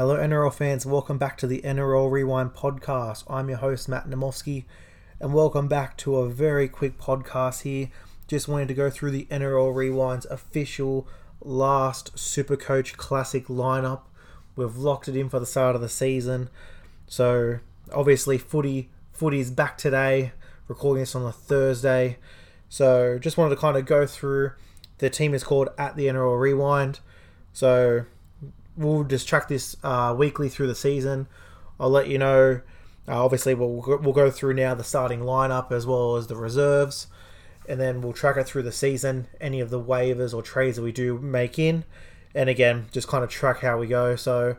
Hello, NRL fans. Welcome back to the NRL Rewind podcast. I'm your host, Matt Namowski, and welcome back to a very quick podcast here. Just wanted to go through the NRL Rewind's official last Supercoach Classic lineup. We've locked it in for the start of the season. So, obviously, footy footy's back today, recording this on a Thursday. So, just wanted to kind of go through. The team is called At the NRL Rewind. So, we'll just track this uh, weekly through the season. I'll let you know. Uh, obviously, we'll we'll go through now the starting lineup as well as the reserves, and then we'll track it through the season. Any of the waivers or trades that we do make in, and again, just kind of track how we go. So,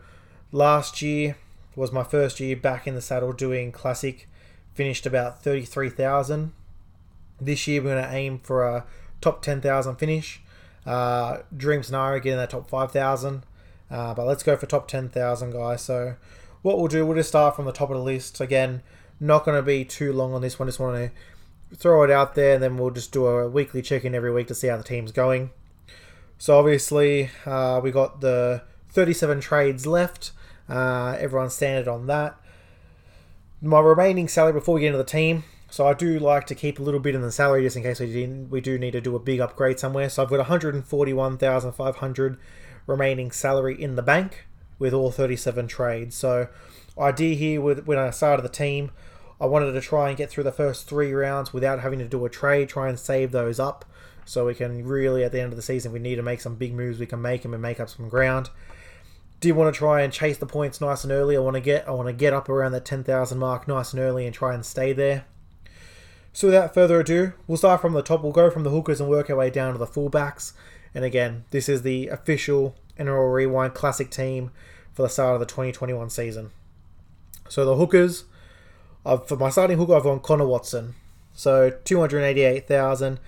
last year was my first year back in the saddle doing classic. Finished about thirty three thousand. This year, we're going to aim for a top ten thousand finish. Uh, dream scenario getting that top five thousand. Uh, but let's go for top 10,000, guys. So, what we'll do, we'll just start from the top of the list. Again, not going to be too long on this one. Just want to throw it out there, and then we'll just do a weekly check in every week to see how the team's going. So, obviously, uh, we got the 37 trades left. Uh, everyone's standard on that. My remaining salary before we get into the team. So I do like to keep a little bit in the salary just in case we we do need to do a big upgrade somewhere. So I've got 141,500 remaining salary in the bank with all 37 trades. So, idea here with when I started the team, I wanted to try and get through the first three rounds without having to do a trade, try and save those up so we can really, at the end of the season, we need to make some big moves, we can make them and make up some ground. Do want to try and chase the points nice and early. I want to get I want to get up around that 10,000 mark nice and early and try and stay there. So without further ado, we'll start from the top. We'll go from the hookers and work our way down to the fullbacks. And again, this is the official NRL Rewind Classic team for the start of the 2021 season. So the hookers, I've, for my starting hooker, I've gone Connor Watson. So 288,000.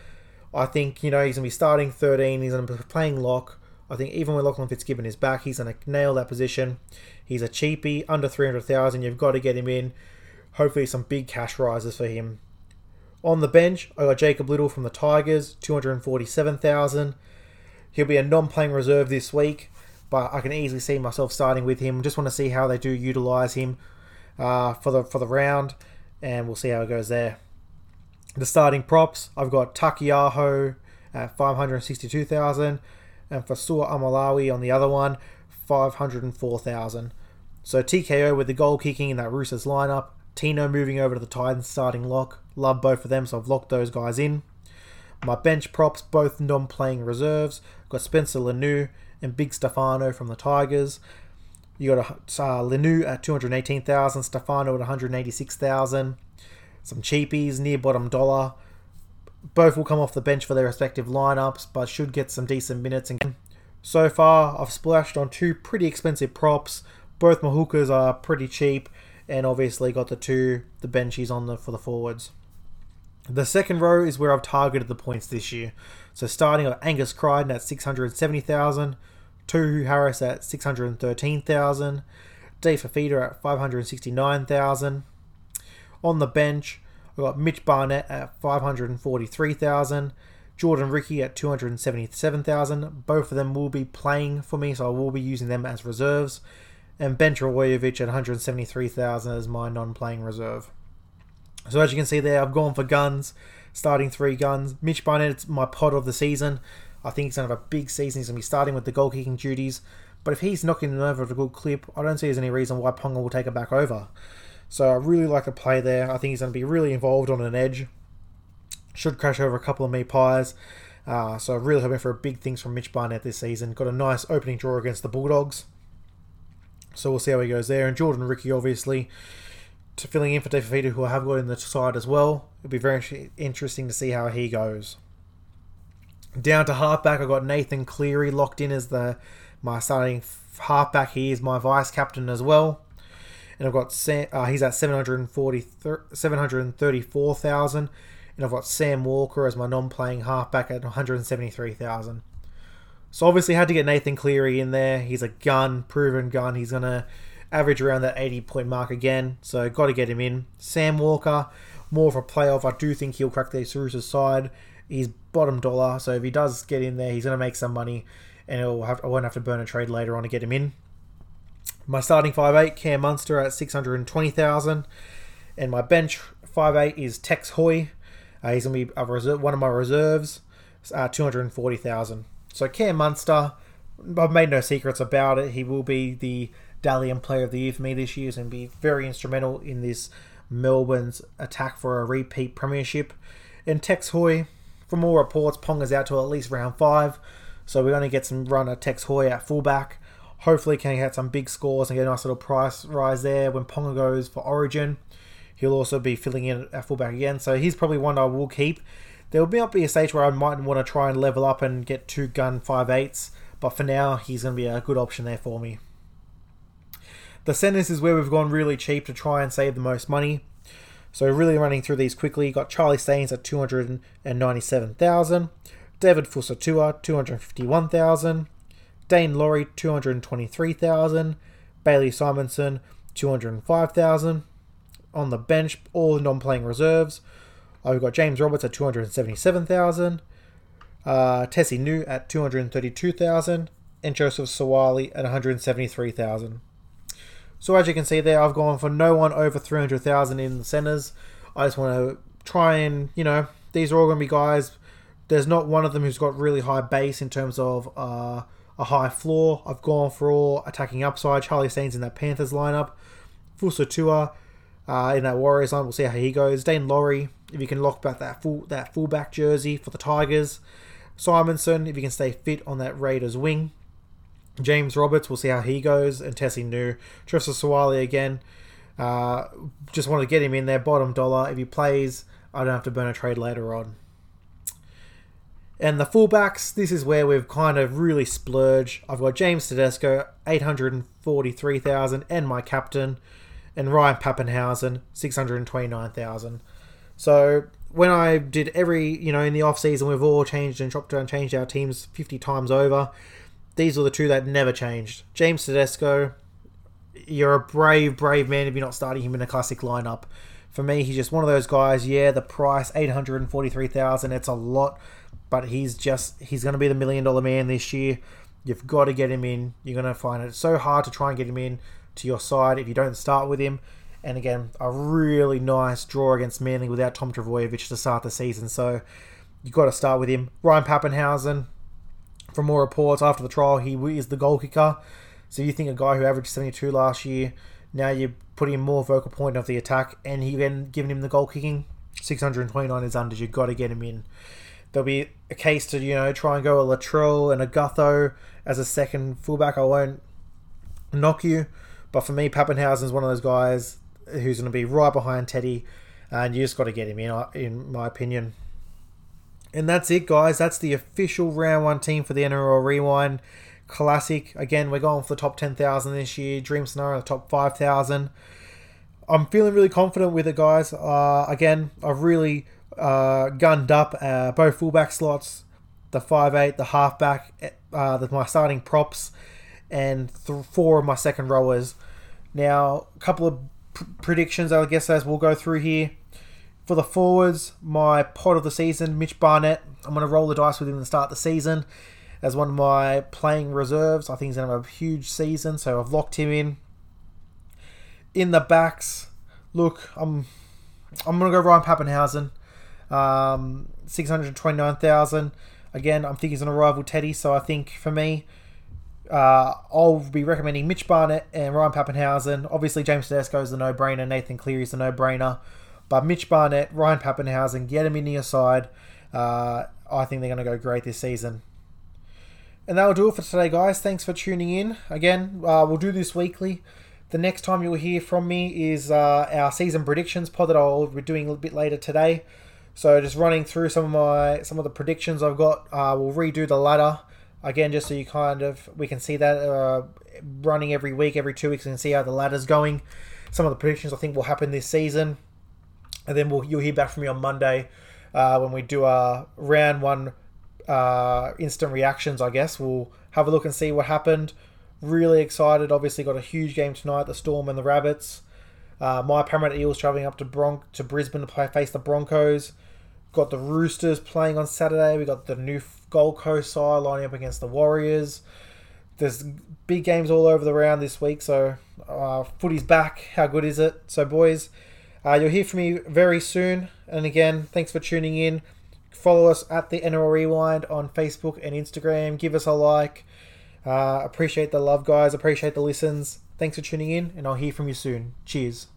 I think, you know, he's going to be starting 13. He's going to be playing lock. I think even when Lachlan Fitzgibbon is back, he's going to nail that position. He's a cheapie, under 300,000. You've got to get him in. Hopefully, some big cash rises for him. On the bench, I got Jacob Liddle from the Tigers, 247,000. He'll be a non-playing reserve this week, but I can easily see myself starting with him. Just want to see how they do utilize him uh, for the for the round, and we'll see how it goes there. The starting props, I've got Taukei'aho at 562,000, and Fa'asuamaleaui on the other one, 504,000. So TKO with the goal kicking in that Roosters lineup. Tino moving over to the Titans starting lock. Love both of them, so I've locked those guys in. My bench props, both non playing reserves. Got Spencer Leniu and Big Stefano from the Tigers. You got uh, Leniu at 218,000, Stefano at 186,000. Some cheapies near bottom dollar. Both will come off the bench for their respective lineups, but should get some decent minutes. And so far, I've splashed on two pretty expensive props. Both my hookers are pretty cheap, and obviously got the two the benchies on the for the forwards. The second row is where I've targeted the points this year. So starting at Angus Crichton at 670,000, Tohu Harris at 613,000, Dave Fifita at 569,000. On the bench, I've got Mitch Barnett at 543,000, Jordan Riki at 277,000. Both of them will be playing for me, so I will be using them as reserves. And Ben Trbojevic at 173,000 as my non-playing reserve. So as you can see there, I've gone for guns, starting three guns. Mitch Barnett's my pod of the season. I think he's going to have a big season. He's going to be starting with the goal kicking duties. But if he's knocking them over at a good clip, I don't see there's any reason why Ponga will take it back over. So I really like the play there. I think he's going to be really involved on an edge. Should crash over a couple of me pies. Uh, so really hoping for big things from Mitch Barnett this season. Got a nice opening draw against the Bulldogs. So we'll see how he goes there. And Jordan Riki, obviously, to filling in for Fifita, who I have got in the side as well. It'll be very interesting to see how he goes. Down to halfback, I've got Nathan Cleary locked in as the my starting halfback. He is my vice captain as well. And I've got Sam, uh, he's at 740, 734,000. And I've got Sam Walker as my non-playing halfback at 173,000. So obviously had to get Nathan Cleary in there. He's a gun, proven gun. He's gonna average around that 80 point mark again. So got to get him in. Sam Walker, more of a playoff. I do think he'll crack the Roosters side. He's bottom dollar, so if he does get in there, he's going to make some money, and have, I won't have to burn a trade later on to get him in. My starting 5'8", Cam Munster at 620,000. And my bench 5'8", is Tex Hoy. Uh, he's going to be a reserve, one of my reserves, uh, 240,000. So Cam Munster, I've made no secrets about it. He will be the Dally M Player of the Year for me this year and be very instrumental in this Melbourne's attack for a repeat premiership. And Tex Hoy, from all reports, Ponga's out to at least round five. So we're going to get some run Tex Hoy at fullback. Hopefully can get some big scores and get a nice little price rise there when Ponga goes for Origin. He'll also be filling in at fullback again. So he's probably one I will keep. There will not be a stage where I might want to try and level up and get two gun 5'8s. But for now, he's going to be a good option there for me. The centers is where we've gone really cheap to try and save the most money. So really running through these quickly, got Charlie Staines at 297,000, David Fusitu'a 251,000, Daine Laurie 223,000, Bailey Simonsson 205,000. On the bench, all the non-playing reserves, uh, we've got James Roberts at 277,000, uh, Tesi Niu at 232,000, and Joseph Suaalii at 173,000. So as you can see there, I've gone for no one over 300,000 in the centres. I just want to try and, you know, these are all going to be guys. There's not one of them who's got really high base in terms of uh, a high floor. I've gone for all attacking upside. Charlie Staines in that Panthers lineup. Fusitu'a uh, in that Warriors line. We'll see how he goes. Daine Laurie, if you can lock back that full that fullback jersey for the Tigers. Simonsson, if you can stay fit on that Raiders wing. James Roberts, we'll see how he goes, and Tesi Niu. Trevor Suaalii again. Uh, just want to get him in there, bottom dollar. If he plays, I don't have to burn a trade later on. And the fullbacks, this is where we've kind of really splurged. I've got James Tedesco, 843,000, and my captain, and Ryan Papenhuyzen, 629,000. So when I did every, you know, in the off season, we've all changed and chopped and changed our teams 50 times over these are the two that never changed. James Tedesco, you're a brave, brave man if you're not starting him in a classic lineup. For me, he's just one of those guys. Yeah, the price eight hundred and forty-three thousand. It's a lot, but he's just he's going to be the million dollar man this year. You've got to get him in. You're going to find it so hard to try and get him in to your side if you don't start with him. And again, a really nice draw against Manly without Tom Trbojevic to start the season. So you've got to start with him. Ryan Papenhuyzen, from more reports after the trial, he is the goal kicker. So you think a guy who averaged 72 last year, now you're putting more focal point of the attack, and he then giving him the goal kicking. 629 is under. You've got to get him in. There'll be a case to you know try and go a Latrell and a Gutho as a second fullback. I won't knock you, but for me, Papenhuyzen is one of those guys who's going to be right behind Teddy, and you just got to get him in. In my opinion. And that's it, guys. That's the official round one team for the NRL Rewind Classic. Again, we're going for the top 10,000 this year. Dream Scenario, the top 5,000. I'm feeling really confident with it, guys. Uh, again, I've really uh, gunned up uh, both fullback slots, the 5'8, the halfback, uh, the, my starting props, and th- four of my second rowers. Now, a couple of pr- predictions, I guess, as we'll go through here. For the forwards, my pot of the season, Mitch Barnett. I'm going to roll the dice with him to start the season as one of my playing reserves. I think he's going to have a huge season, so I've locked him in. In the backs, look, I'm I'm going to go Ryan Papenhuyzen. Um, 629,000. Again, I'm thinking he's going to rival Teddy, so I think for me, uh, I'll be recommending Mitch Barnett and Ryan Papenhuyzen. Obviously, James Tedesco is a no-brainer. Nathan Cleary is a no-brainer. But Mitch Barnett, Ryan Papenhuyzen, get them in your side. Uh, I think they're going to go great this season. And that'll do it for today, guys. Thanks for tuning in. Again, uh, we'll do this weekly. The next time you'll hear from me is uh, our season predictions pod that I'll be doing a little bit later today. So just running through some of my some of the predictions I've got. Uh, we'll redo the ladder again, just so you kind of we can see that uh, running every week, every two weeks, and see how the ladder's going. Some of the predictions I think will happen this season and then we'll you'll hear back from me on Monday uh, when we do our round one uh, instant reactions. I guess we'll have a look and see what happened. Really excited. Obviously, got a huge game tonight. The Storm and the Rabbits. Uh, my Parramatta Eels travelling up to Bron- to Brisbane to play, face the Broncos. Got the Roosters playing on Saturday. We got the new Gold Coast side lining up against the Warriors. there's big games all over the round this week. So uh, footy's back. How good is it? So boys, uh, you'll hear from me very soon. And again, thanks for tuning in. Follow us at the NRL Rewind on Facebook and Instagram. Give us a like. Uh, appreciate the love, guys. Appreciate the listens. Thanks for tuning in, and I'll hear from you soon. Cheers.